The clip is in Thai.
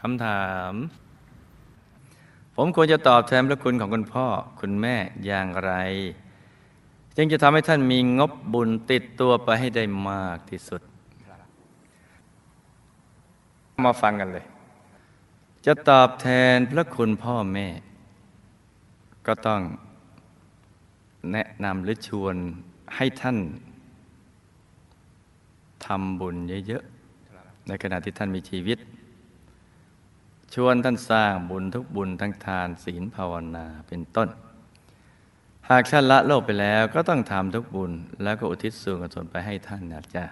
คำถาม ผมควรจะตอบแทนพระคุณของคุณพ่อคุณแม่อย่างไร จึงจะทำให้ท่านมีงบบุญติดตัวไปให้ได้มากที่สุด มาฟังกันเลย จะตอบแทนพระคุณพ่อแม่ ก็ต้องแนะนำหรือชวนให้ท่านทำบุญเยอะๆ ในขณะที่ท่านมีชีวิต ชวนท่านสร้างบุญทุกบุญทั้งทานศีลภาวนาเป็นต้น หากท่านละโลกไปแล้วก็ต้องทำทุกบุญ แล้วก็อุทิศส่วนกุศลไปให้ท่านนะจ๊ะ